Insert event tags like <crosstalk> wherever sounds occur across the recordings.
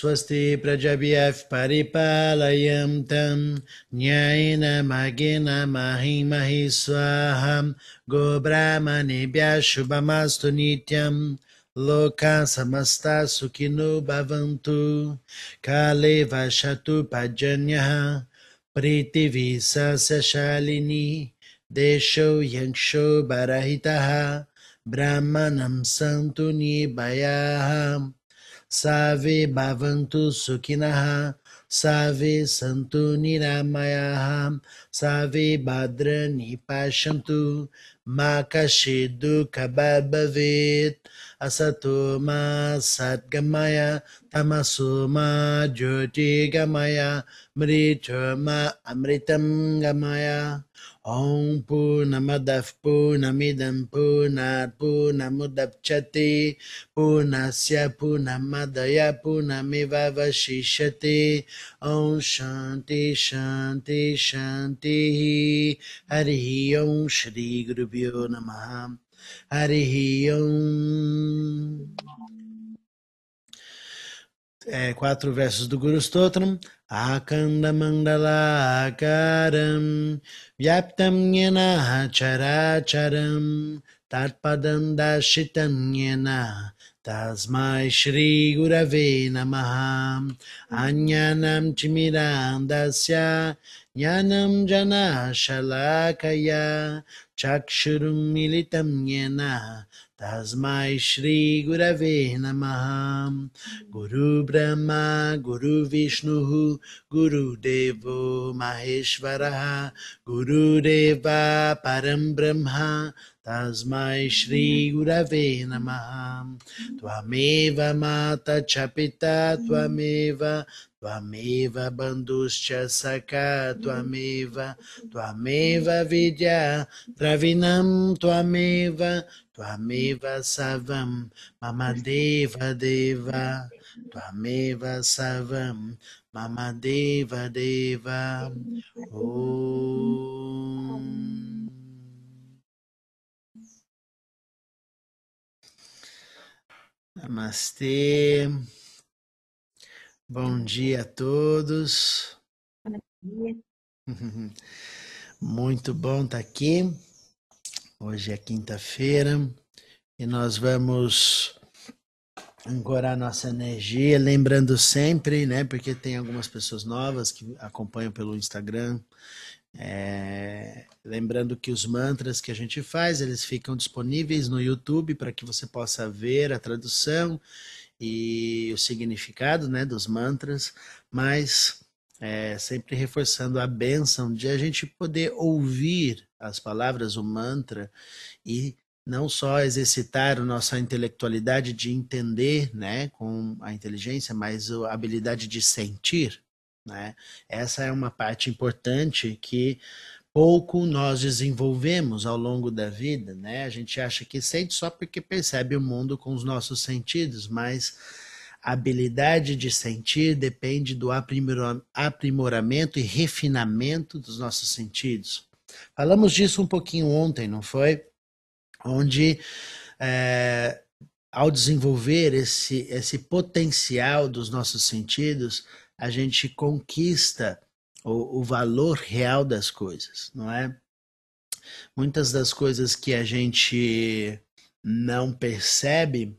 Swasti Prajabhyaf Paripalayam Tam Nyayena Magena Mahimahi Swaham Go Brahmanebhya Shubhamastu Nityam Loka Samasta Sukhino Bhavantu Kale Vashatu Pajanyaha Priti Visasya Shalini Desho Yangsho Barahitaha Brahmanam Santu Nibayaha Save Bhavantu Sukhinaha Save Santu Niramayaha Save Badrani Pashantu Makashidu Kababhavit असतो मा सद्गमय तमसो मा ज्योतिगमय मृचो मा अमृतं गमय ॐ पूर्णमदः पूर्णमिदं पूर्णात् पूर्णमुदप्स्यते पूर्णस्य पूर्णमदय पूर्णमिवशिष्यते ॐ शान्ति शान्ति शान्तिः हरिः ॐ श्रीगुरुभ्यो नमः Om é, quatro versos do Guru Stotram. Akanda Mandala Akaram. Vyaptam Yena Characharam. Tatpadam Dashitam Yena. Tasmai Shri Gurave Namaha. Anyanam Chimirandasya Jnanam Jana Shalakaya चक्षुरुन्मीलितं येन Tasmai Shri Gurave Namaha Guru Brahma Guru Vishnu Guru Devo Maheshwaraha Guru Deva Param Brahma Tasmai Shri Gurave Namaha Tvameva Mata Chapita Tvameva Tvameva Bandhuscha Saka Tvameva Tvameva Vidya Dravinam Tvameva Tvameva Savam Mamadeva Deva Tvameva Savam Mamadeva Deva Om Namastê. Bom dia a todos. <laughs> Muito bom estar aqui. Hoje é quinta-feira e nós vamos ancorar nossa energia, lembrando sempre, né, porque tem algumas pessoas novas que acompanham pelo Instagram. É, lembrando que os mantras que a gente faz, eles ficam disponíveis no YouTube para que você possa ver a tradução e o significado né, dos mantras, mas é, sempre reforçando a bênção de a gente poder ouvir as palavras, o mantra, e não só exercitar a nossa intelectualidade de entender né, com a inteligência, mas a habilidade de sentir. Né? Essa é uma parte importante que pouco nós desenvolvemos ao longo da vida, né? A gente acha que sente só porque percebe o mundo com os nossos sentidos, mas a habilidade de sentir depende do aprimoramento e refinamento dos nossos sentidos. Falamos disso um pouquinho ontem, não foi? Onde é, ao desenvolver esse, esse potencial dos nossos sentidos, a gente conquista o, o valor real das coisas, não é? Muitas das coisas que a gente não percebe,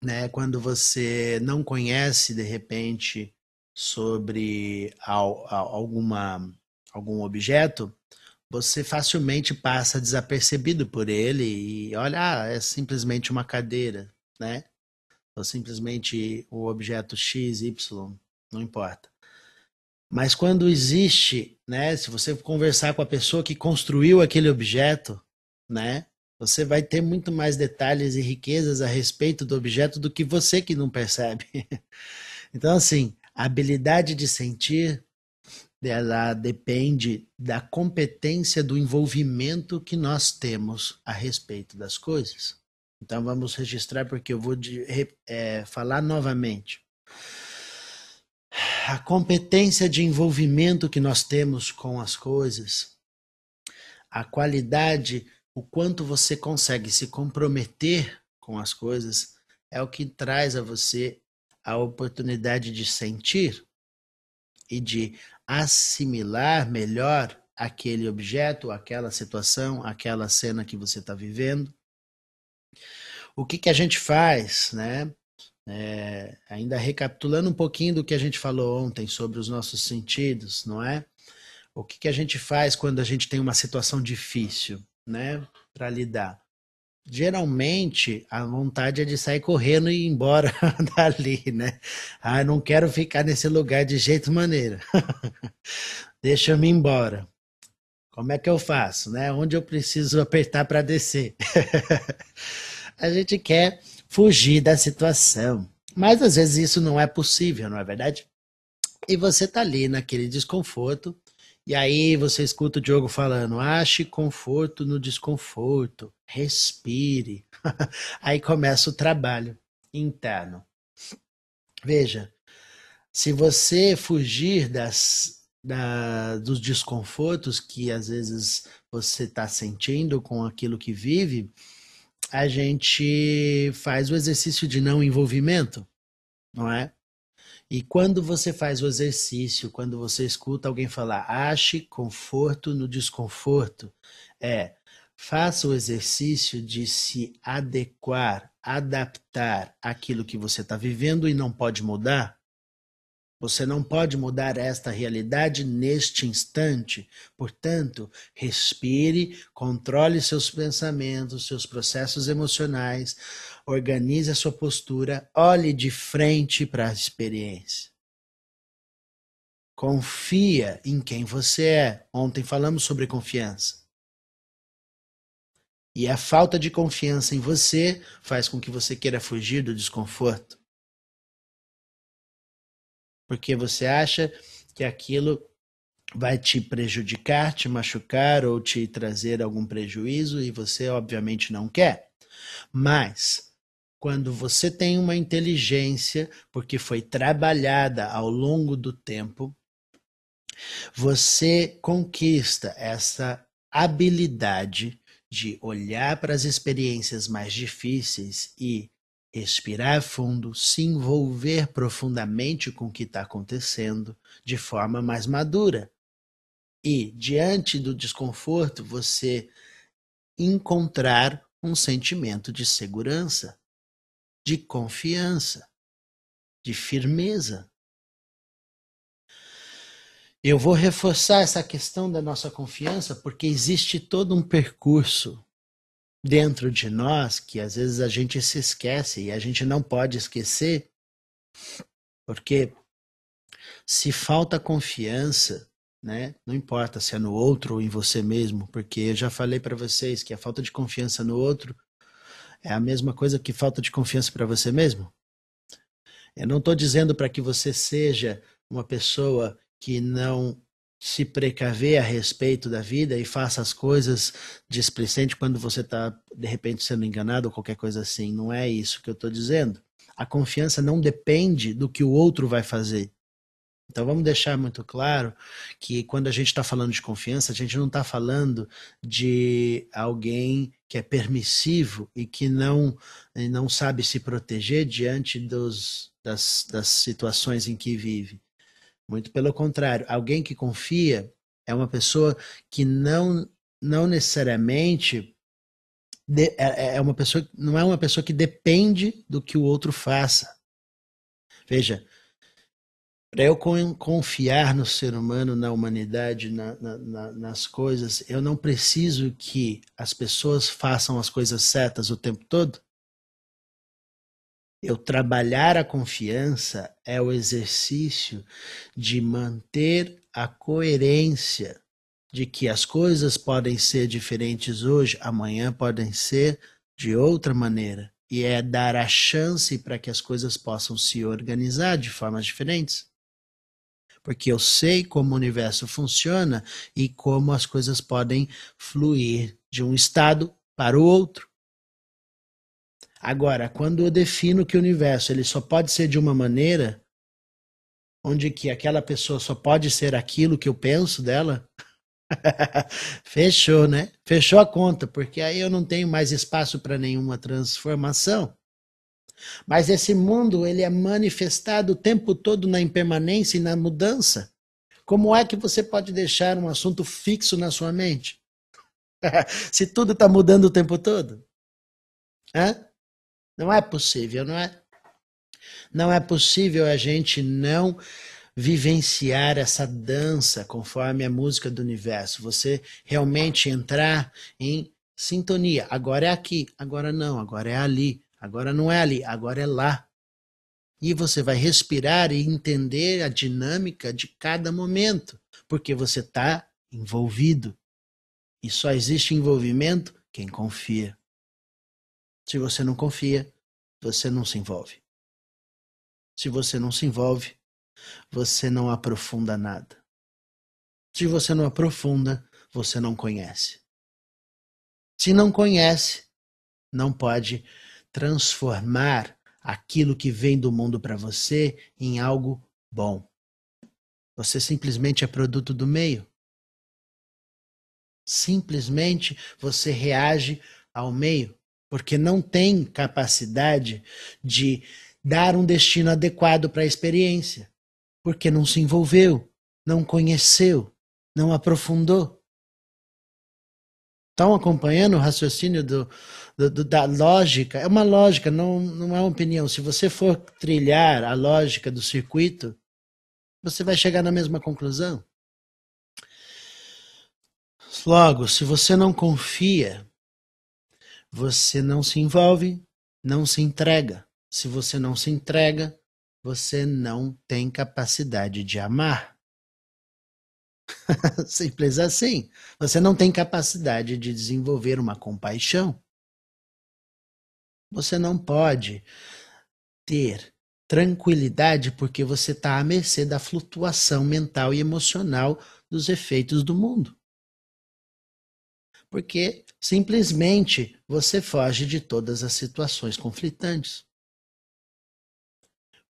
né, quando você não conhece de repente sobre alguma algum objeto, você facilmente passa desapercebido por ele e olha, ah, é simplesmente uma cadeira, né? Ou simplesmente o objeto X, Y, não importa. Mas quando existe, né, se você conversar com a pessoa que construiu aquele objeto, né, você vai ter muito mais detalhes e riquezas a respeito do objeto do que você que não percebe. <laughs> então, assim, a habilidade de sentir, ela depende da competência do envolvimento que nós temos a respeito das coisas. Então, vamos registrar porque eu vou de, é, falar novamente a competência de envolvimento que nós temos com as coisas, a qualidade, o quanto você consegue se comprometer com as coisas, é o que traz a você a oportunidade de sentir e de assimilar melhor aquele objeto, aquela situação, aquela cena que você está vivendo. O que, que a gente faz, né? É, ainda recapitulando um pouquinho do que a gente falou ontem sobre os nossos sentidos, não é? O que, que a gente faz quando a gente tem uma situação difícil, né, para lidar? Geralmente a vontade é de sair correndo e ir embora <laughs> dali, né? Ah, não quero ficar nesse lugar de jeito maneira. <laughs> Deixa eu me embora. Como é que eu faço, né? Onde eu preciso apertar para descer? <laughs> a gente quer fugir da situação. Mas às vezes isso não é possível, não é verdade? E você tá ali naquele desconforto, e aí você escuta o Diogo falando: ache conforto no desconforto, respire. <laughs> aí começa o trabalho interno. Veja, se você fugir das, da, dos desconfortos que às vezes você está sentindo com aquilo que vive, a gente faz o exercício de não envolvimento, não é? E quando você faz o exercício, quando você escuta alguém falar, ache conforto no desconforto, é faça o exercício de se adequar, adaptar àquilo que você está vivendo e não pode mudar. Você não pode mudar esta realidade neste instante. Portanto, respire, controle seus pensamentos, seus processos emocionais, organize a sua postura, olhe de frente para a experiência. Confia em quem você é. Ontem falamos sobre confiança. E a falta de confiança em você faz com que você queira fugir do desconforto porque você acha que aquilo vai te prejudicar, te machucar ou te trazer algum prejuízo e você obviamente não quer. Mas quando você tem uma inteligência, porque foi trabalhada ao longo do tempo, você conquista essa habilidade de olhar para as experiências mais difíceis e respirar fundo, se envolver profundamente com o que está acontecendo de forma mais madura. E, diante do desconforto, você encontrar um sentimento de segurança, de confiança, de firmeza. Eu vou reforçar essa questão da nossa confiança porque existe todo um percurso dentro de nós que às vezes a gente se esquece e a gente não pode esquecer, porque se falta confiança, né? Não importa se é no outro ou em você mesmo, porque eu já falei para vocês que a falta de confiança no outro é a mesma coisa que falta de confiança para você mesmo. Eu não estou dizendo para que você seja uma pessoa que não se precaver a respeito da vida e faça as coisas displicente quando você está, de repente, sendo enganado ou qualquer coisa assim. Não é isso que eu estou dizendo. A confiança não depende do que o outro vai fazer. Então vamos deixar muito claro que quando a gente está falando de confiança, a gente não está falando de alguém que é permissivo e que não, não sabe se proteger diante dos, das, das situações em que vive. Muito pelo contrário, alguém que confia é uma pessoa que não, não necessariamente de, é, é, é uma pessoa, não é uma pessoa que depende do que o outro faça. Veja, para eu confiar no ser humano, na humanidade, na, na, nas coisas, eu não preciso que as pessoas façam as coisas certas o tempo todo. Eu trabalhar a confiança é o exercício de manter a coerência de que as coisas podem ser diferentes hoje, amanhã podem ser de outra maneira. E é dar a chance para que as coisas possam se organizar de formas diferentes. Porque eu sei como o universo funciona e como as coisas podem fluir de um estado para o outro. Agora, quando eu defino que o universo ele só pode ser de uma maneira, onde que aquela pessoa só pode ser aquilo que eu penso dela, <laughs> fechou, né? Fechou a conta, porque aí eu não tenho mais espaço para nenhuma transformação. Mas esse mundo, ele é manifestado o tempo todo na impermanência e na mudança. Como é que você pode deixar um assunto fixo na sua mente? <laughs> Se tudo está mudando o tempo todo? Hã? Não é possível, não é? Não é possível a gente não vivenciar essa dança conforme a música do universo. Você realmente entrar em sintonia. Agora é aqui, agora não, agora é ali, agora não é ali, agora é lá. E você vai respirar e entender a dinâmica de cada momento, porque você está envolvido. E só existe envolvimento quem confia. Se você não confia, você não se envolve. Se você não se envolve, você não aprofunda nada. Se você não aprofunda, você não conhece. Se não conhece, não pode transformar aquilo que vem do mundo para você em algo bom. Você simplesmente é produto do meio. Simplesmente você reage ao meio, porque não tem capacidade de dar um destino adequado para a experiência, porque não se envolveu, não conheceu, não aprofundou. Estão acompanhando o raciocínio do, do, do, da lógica? É uma lógica, não, não é uma opinião. Se você for trilhar a lógica do circuito, você vai chegar na mesma conclusão. Logo, se você não confia, você não se envolve, não se entrega. Se você não se entrega, você não tem capacidade de amar. <laughs> Simples assim. Você não tem capacidade de desenvolver uma compaixão. Você não pode ter tranquilidade porque você está à mercê da flutuação mental e emocional dos efeitos do mundo. Porque simplesmente você foge de todas as situações conflitantes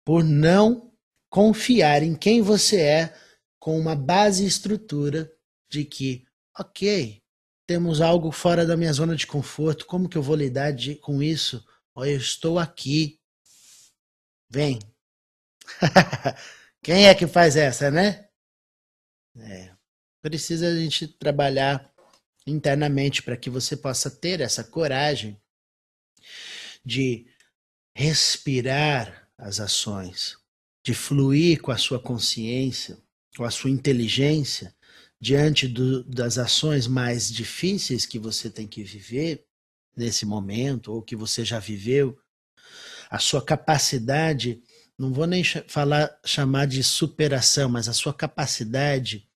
por não confiar em quem você é com uma base e estrutura de que, ok, temos algo fora da minha zona de conforto, como que eu vou lidar de, com isso? Oh, eu estou aqui. Vem. <laughs> Quem é que faz essa, né? É. Precisa a gente trabalhar internamente para que você possa ter essa coragem de respirar as ações, de fluir com a sua consciência, com a sua inteligência diante do, das ações mais difíceis que você tem que viver nesse momento ou que você já viveu, a sua capacidade, não vou nem falar chamar de superação, mas a sua capacidade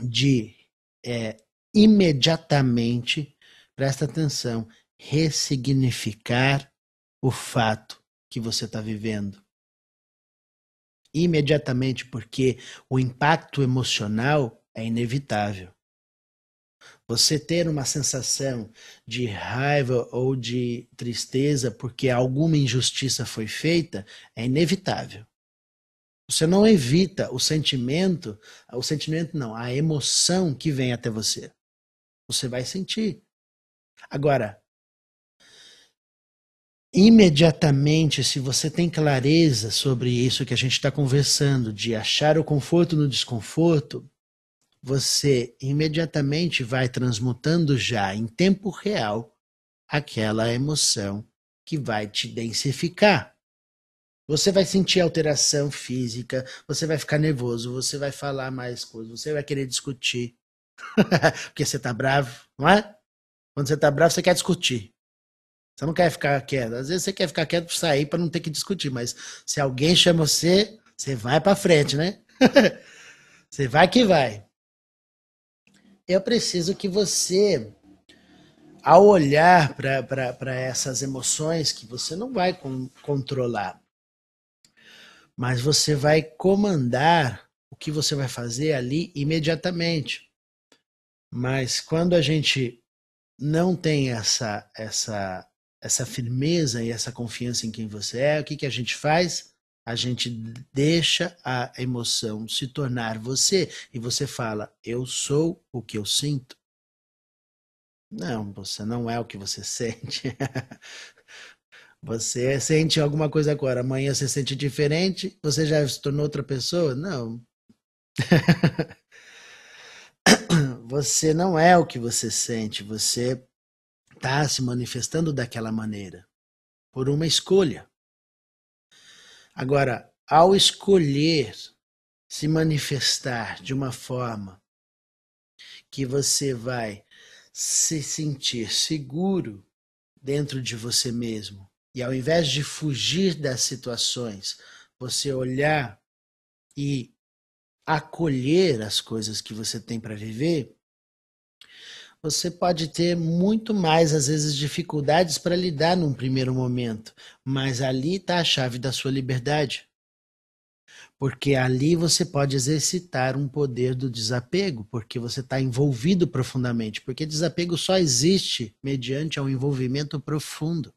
de é, imediatamente, presta atenção, ressignificar o fato que você está vivendo. Imediatamente, porque o impacto emocional é inevitável. Você ter uma sensação de raiva ou de tristeza porque alguma injustiça foi feita é inevitável. Você não evita o sentimento, o sentimento não, a emoção que vem até você. Você vai sentir. Agora, imediatamente, se você tem clareza sobre isso que a gente está conversando, de achar o conforto no desconforto, você imediatamente vai transmutando já em tempo real aquela emoção que vai te densificar. Você vai sentir alteração física, você vai ficar nervoso, você vai falar mais coisas, você vai querer discutir. <laughs> Porque você está bravo, não é? Quando você está bravo, você quer discutir. Você não quer ficar quieto. Às vezes você quer ficar quieto para sair para não ter que discutir, mas se alguém chama você, você vai para frente, né? <laughs> você vai que vai. Eu preciso que você, ao olhar para essas emoções que você não vai com, controlar, mas você vai comandar o que você vai fazer ali imediatamente. Mas quando a gente não tem essa essa essa firmeza e essa confiança em quem você é, o que, que a gente faz? A gente deixa a emoção se tornar você e você fala: Eu sou o que eu sinto. Não, você não é o que você <laughs> sente. Você sente alguma coisa agora, amanhã você sente diferente, você já se tornou outra pessoa? Não. <laughs> você não é o que você sente, você está se manifestando daquela maneira, por uma escolha. Agora, ao escolher se manifestar de uma forma que você vai se sentir seguro dentro de você mesmo, e ao invés de fugir das situações, você olhar e acolher as coisas que você tem para viver, você pode ter muito mais, às vezes, dificuldades para lidar num primeiro momento, mas ali está a chave da sua liberdade. Porque ali você pode exercitar um poder do desapego, porque você está envolvido profundamente. Porque desapego só existe mediante um envolvimento profundo.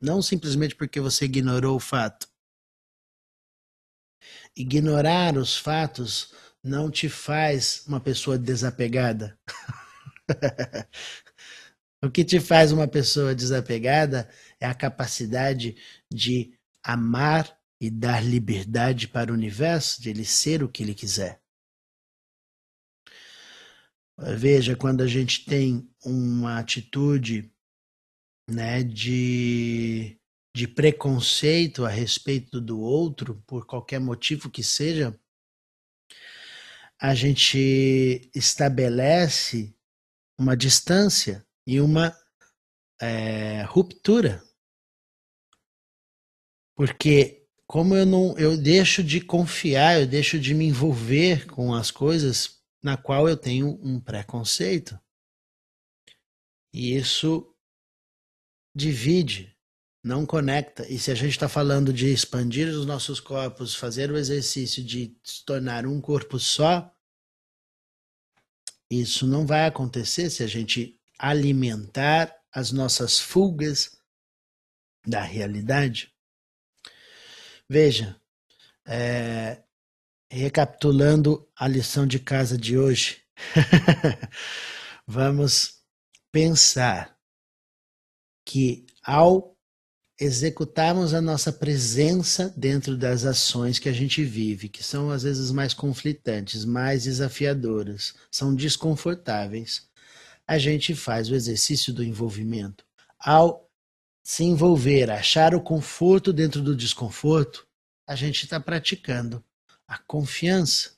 Não simplesmente porque você ignorou o fato. Ignorar os fatos não te faz uma pessoa desapegada. <laughs> <laughs> o que te faz uma pessoa desapegada é a capacidade de amar e dar liberdade para o universo, de ele ser o que ele quiser. Veja, quando a gente tem uma atitude né, de, de preconceito a respeito do outro, por qualquer motivo que seja, a gente estabelece uma distância e uma é, ruptura. Porque como eu não eu deixo de confiar, eu deixo de me envolver com as coisas na qual eu tenho um preconceito. E isso divide, não conecta. E se a gente está falando de expandir os nossos corpos, fazer o exercício de se tornar um corpo só, isso não vai acontecer se a gente alimentar as nossas fugas da realidade. Veja, é, recapitulando a lição de casa de hoje, <laughs> vamos pensar que ao executarmos a nossa presença dentro das ações que a gente vive, que são às vezes mais conflitantes, mais desafiadoras, são desconfortáveis, a gente faz o exercício do envolvimento. Ao se envolver, achar o conforto dentro do desconforto, a gente está praticando a confiança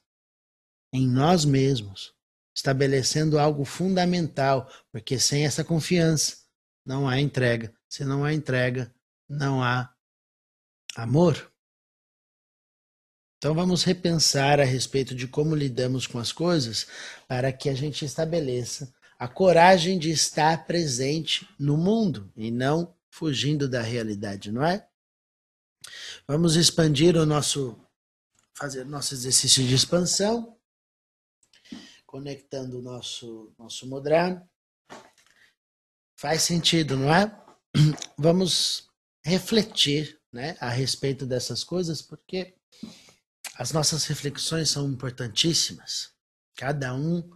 em nós mesmos, estabelecendo algo fundamental, porque sem essa confiança não há entrega. Se não há entrega, não há amor. Então vamos repensar a respeito de como lidamos com as coisas para que a gente estabeleça a coragem de estar presente no mundo e não fugindo da realidade, não é? Vamos expandir o nosso fazer nosso exercício de expansão, conectando o nosso nosso mudra. Faz sentido, não é? <clears throat> Vamos refletir, né, a respeito dessas coisas, porque as nossas reflexões são importantíssimas. Cada um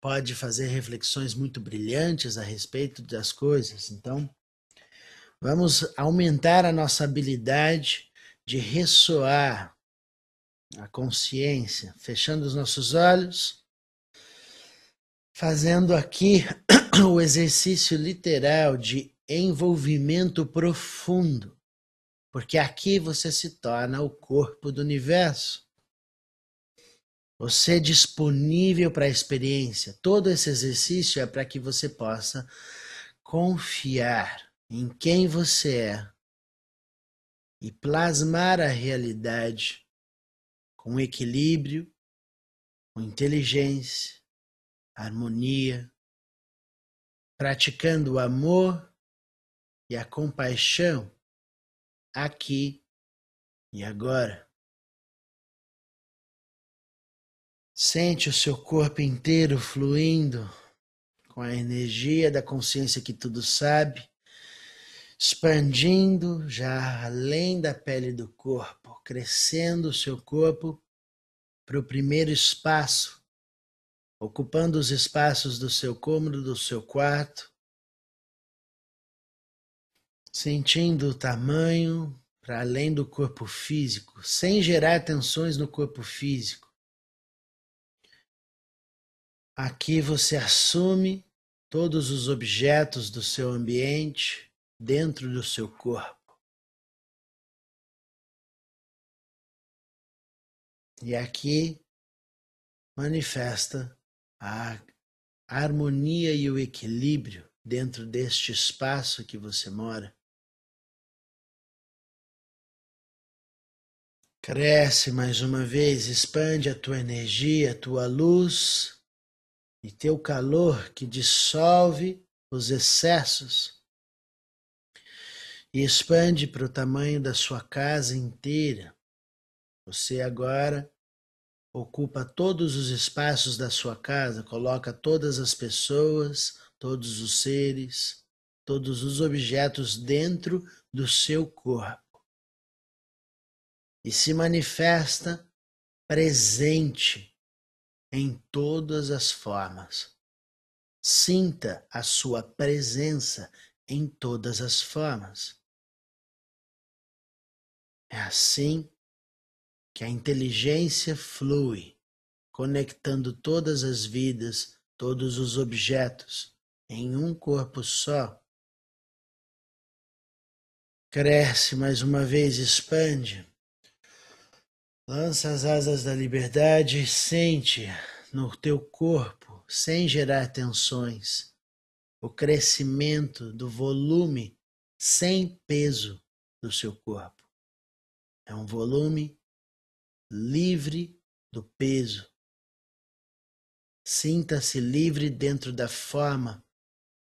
pode fazer reflexões muito brilhantes a respeito das coisas. Então, Vamos aumentar a nossa habilidade de ressoar a consciência, fechando os nossos olhos, fazendo aqui <coughs> o exercício literal de envolvimento profundo, porque aqui você se torna o corpo do universo. Você é disponível para a experiência. Todo esse exercício é para que você possa confiar em quem você é e plasmar a realidade com equilíbrio, com inteligência, harmonia, praticando o amor e a compaixão aqui e agora. Sente o seu corpo inteiro fluindo com a energia da consciência que tudo sabe expandindo já além da pele do corpo, crescendo o seu corpo para o primeiro espaço, ocupando os espaços do seu cômodo, do seu quarto, sentindo o tamanho para além do corpo físico, sem gerar tensões no corpo físico. Aqui você assume todos os objetos do seu ambiente dentro do seu corpo. E aqui manifesta a harmonia e o equilíbrio dentro deste espaço que você mora. Cresce mais uma vez, expande a tua energia, a tua luz e teu calor que dissolve os excessos e expande para o tamanho da sua casa inteira. Você agora ocupa todos os espaços da sua casa, coloca todas as pessoas, todos os seres, todos os objetos dentro do seu corpo. E se manifesta presente em todas as formas. Sinta a sua presença em todas as formas. É assim que a inteligência flui, conectando todas as vidas, todos os objetos em um corpo só. Cresce mais uma vez, expande. Lança as asas da liberdade e sente no teu corpo, sem gerar tensões, o crescimento do volume sem peso do seu corpo. É um volume livre do peso. Sinta-se livre dentro da forma,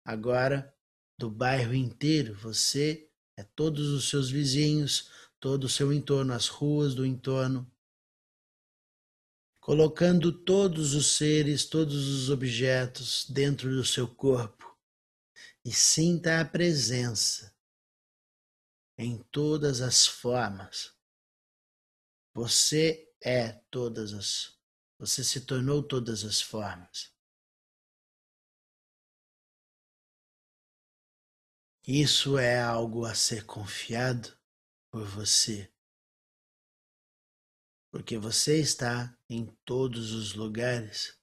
agora, do bairro inteiro. Você é todos os seus vizinhos, todo o seu entorno, as ruas do entorno. Colocando todos os seres, todos os objetos dentro do seu corpo e sinta a presença em todas as formas você é todas as. Você se tornou todas as formas. Isso é algo a ser confiado por você. Porque você está em todos os lugares.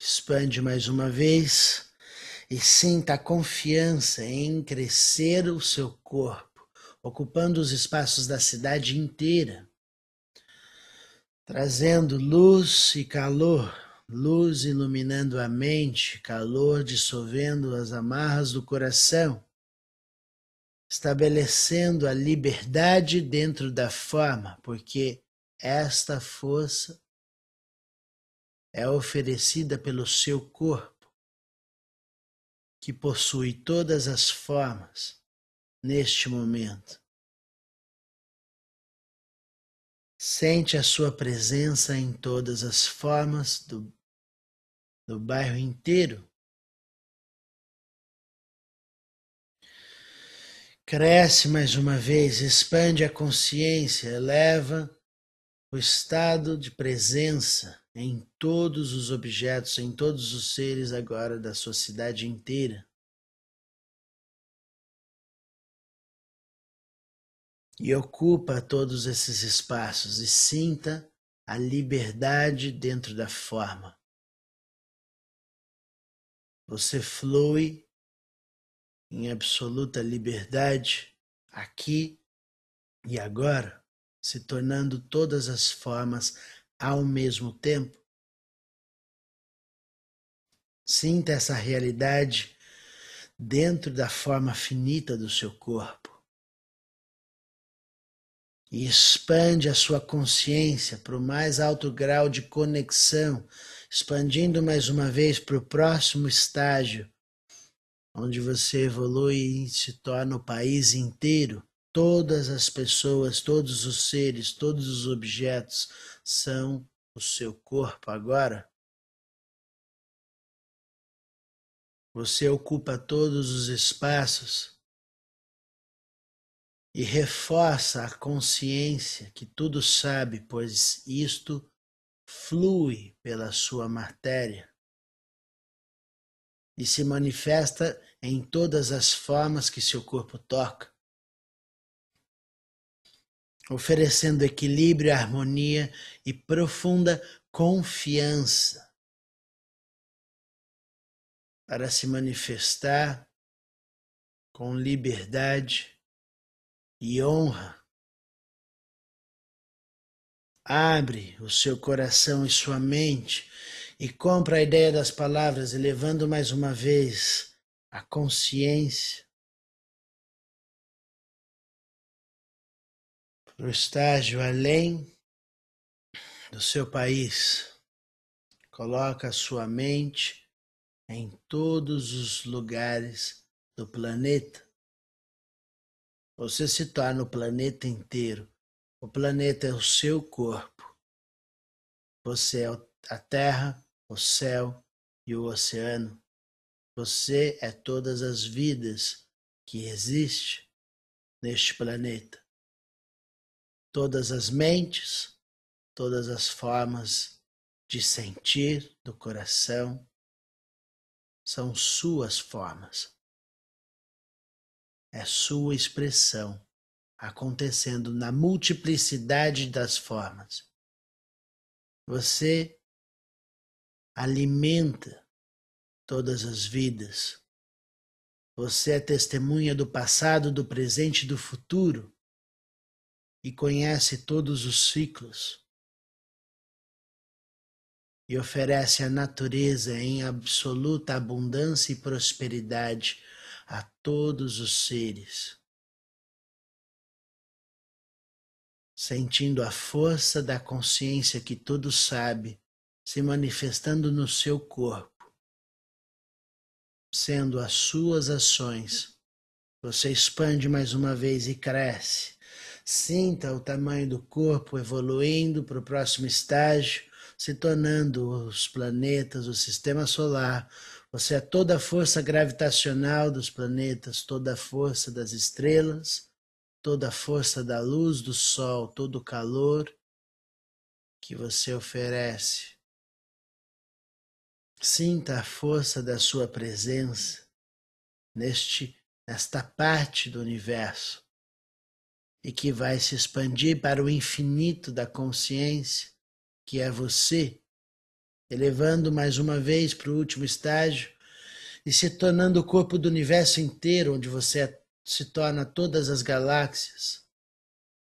Expande mais uma vez e sinta a confiança em crescer o seu corpo ocupando os espaços da cidade inteira, trazendo luz e calor, luz iluminando a mente, calor dissolvendo as amarras do coração, estabelecendo a liberdade dentro da forma, porque esta força é oferecida pelo seu corpo, que possui todas as formas neste momento. Sente a sua presença em todas as formas do, do bairro inteiro. Cresce mais uma vez, expande a consciência, eleva o estado de presença em todos os objetos, em todos os seres agora da sua cidade inteira. e ocupa todos esses espaços e sinta a liberdade dentro da forma. Você flui em absoluta liberdade aqui e agora, se tornando todas as formas ao mesmo tempo. Sinta essa realidade dentro da forma finita do seu corpo e expande a sua consciência para o mais alto grau de conexão, expandindo mais uma vez para o próximo estágio, onde você evolui e se torna o país inteiro. Todas as pessoas, todos os seres, todos os objetos são o seu corpo agora. Você ocupa todos os espaços e reforça a consciência que tudo sabe, pois isto flui pela sua matéria e se manifesta em todas as formas que seu corpo toca, oferecendo equilíbrio, harmonia e profunda confiança para se manifestar com liberdade e honra. Abre o seu coração e sua mente e compra a ideia das palavras, elevando mais uma vez a consciência para o estágio além do seu país. Coloca a sua mente em todos os lugares do planeta. Você se torna o planeta inteiro. O planeta é o seu corpo. Você é a terra, o céu e o oceano. Você é todas as vidas que existem neste planeta. Todas as mentes, todas as formas de sentir do coração são suas formas. É sua expressão acontecendo na multiplicidade das formas. Você alimenta todas as vidas. Você é testemunha do passado, do presente e do futuro e conhece todos os ciclos e oferece a natureza em absoluta abundância e prosperidade a todos os seres. Sentindo a força da consciência que tudo sabe se manifestando no seu corpo sendo as suas ações. Você expande mais uma vez e cresce. Sinta o tamanho do corpo evoluindo para o próximo estágio, se tornando os planetas, o sistema solar. Você é toda a força gravitacional dos planetas, toda a força das estrelas, toda a força da luz do sol, todo o calor que você oferece Sinta a força da sua presença neste nesta parte do universo e que vai se expandir para o infinito da consciência, que é você, elevando mais uma vez para o último estágio e se tornando o corpo do universo inteiro, onde você se torna todas as galáxias.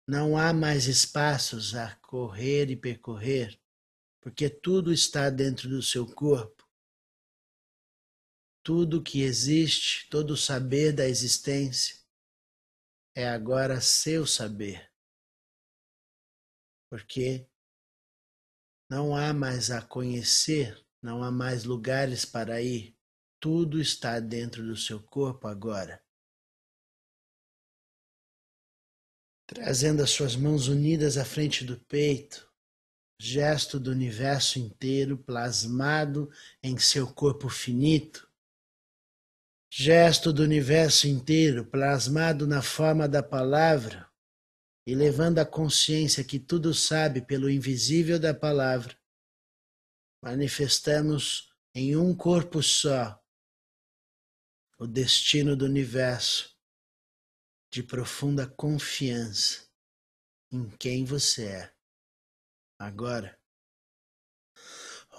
Não há mais espaços a correr e percorrer, porque tudo está dentro do seu corpo. Tudo que existe, todo o saber da existência, é agora seu saber. Porque não há mais a conhecer, não há mais lugares para ir, tudo está dentro do seu corpo agora. Trazendo as suas mãos unidas à frente do peito, gesto do universo inteiro plasmado em seu corpo finito, gesto do universo inteiro plasmado na forma da palavra e levando a consciência que tudo sabe pelo invisível da palavra, manifestamos em um corpo só o destino do universo de profunda confiança em quem você é. Agora,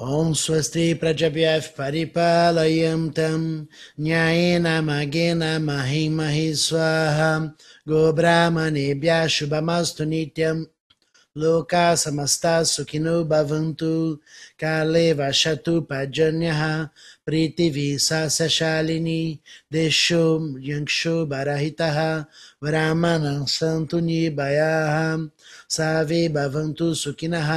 ॐ स्वस्ति प्रजभ्यः परिपालयं तं न्यायेन मगेन महि महि स्वाहा गोब्राह्मणेभ्यः शुभमस्तु नित्यम् लोका समस्ता सुखिनो भवन्तु काले वशतु पर्जन्यः प्रीतिविशासशालिनी देशो यक्षो बरहितः ब्राह्मणः सन्तु निर्भयाः सर्वे भवन्तु सुखिनः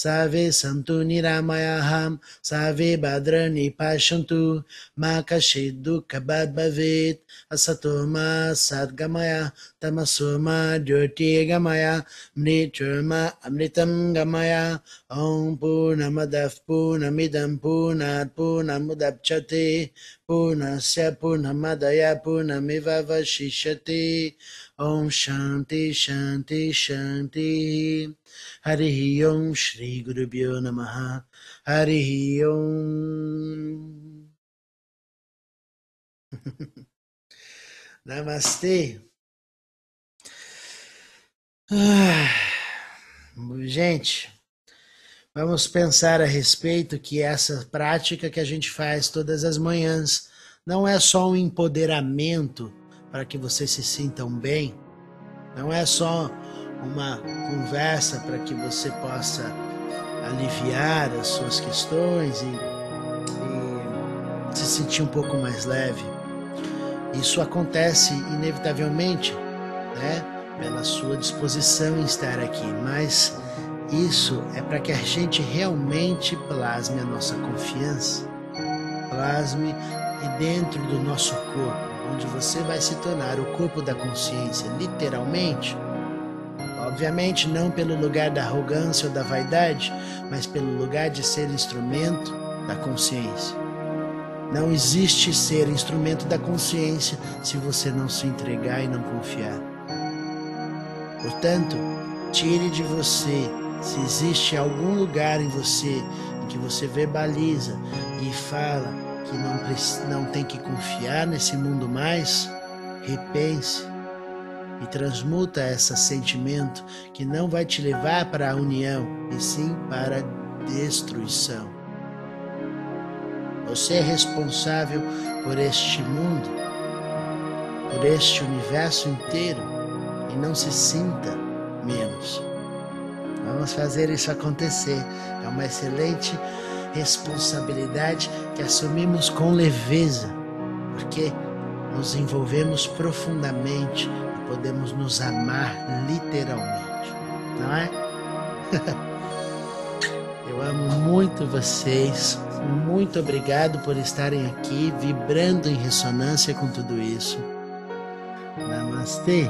Save Santu Niramayaha, Save Badra Nipashantu, Makashidu Kababavit, Asatoma Sadgamaya, Tamasoma Dirti Gamaya, Mniturma Amritam Gamaya, Om Punamadaf puna Punat Punamudapchati, Punasya Punamadaya Punamivava Shishati, Om Shanti Shanti Shanti. Hari Om Shri Guru Namaha Hari Om <laughs> Namastê. Ah, gente, vamos pensar a respeito que essa prática que a gente faz todas as manhãs não é só um empoderamento para que vocês se sintam bem, não é só uma conversa para que você possa aliviar as suas questões e, e se sentir um pouco mais leve. Isso acontece inevitavelmente, né? Pela sua disposição em estar aqui, mas isso é para que a gente realmente plasme a nossa confiança, plasme dentro do nosso corpo, onde você vai se tornar o corpo da consciência, literalmente. Obviamente, não pelo lugar da arrogância ou da vaidade, mas pelo lugar de ser instrumento da consciência. Não existe ser instrumento da consciência se você não se entregar e não confiar. Portanto, tire de você, se existe algum lugar em você em que você verbaliza e fala que não, não tem que confiar nesse mundo mais, repense e transmuta esse sentimento que não vai te levar para a união, e sim para a destruição. Você é responsável por este mundo, por este universo inteiro, e não se sinta menos. Vamos fazer isso acontecer. É uma excelente responsabilidade que assumimos com leveza, porque nos envolvemos profundamente e podemos nos amar literalmente, não é? <laughs> Eu amo muito vocês. Muito obrigado por estarem aqui vibrando em ressonância com tudo isso. Namastê.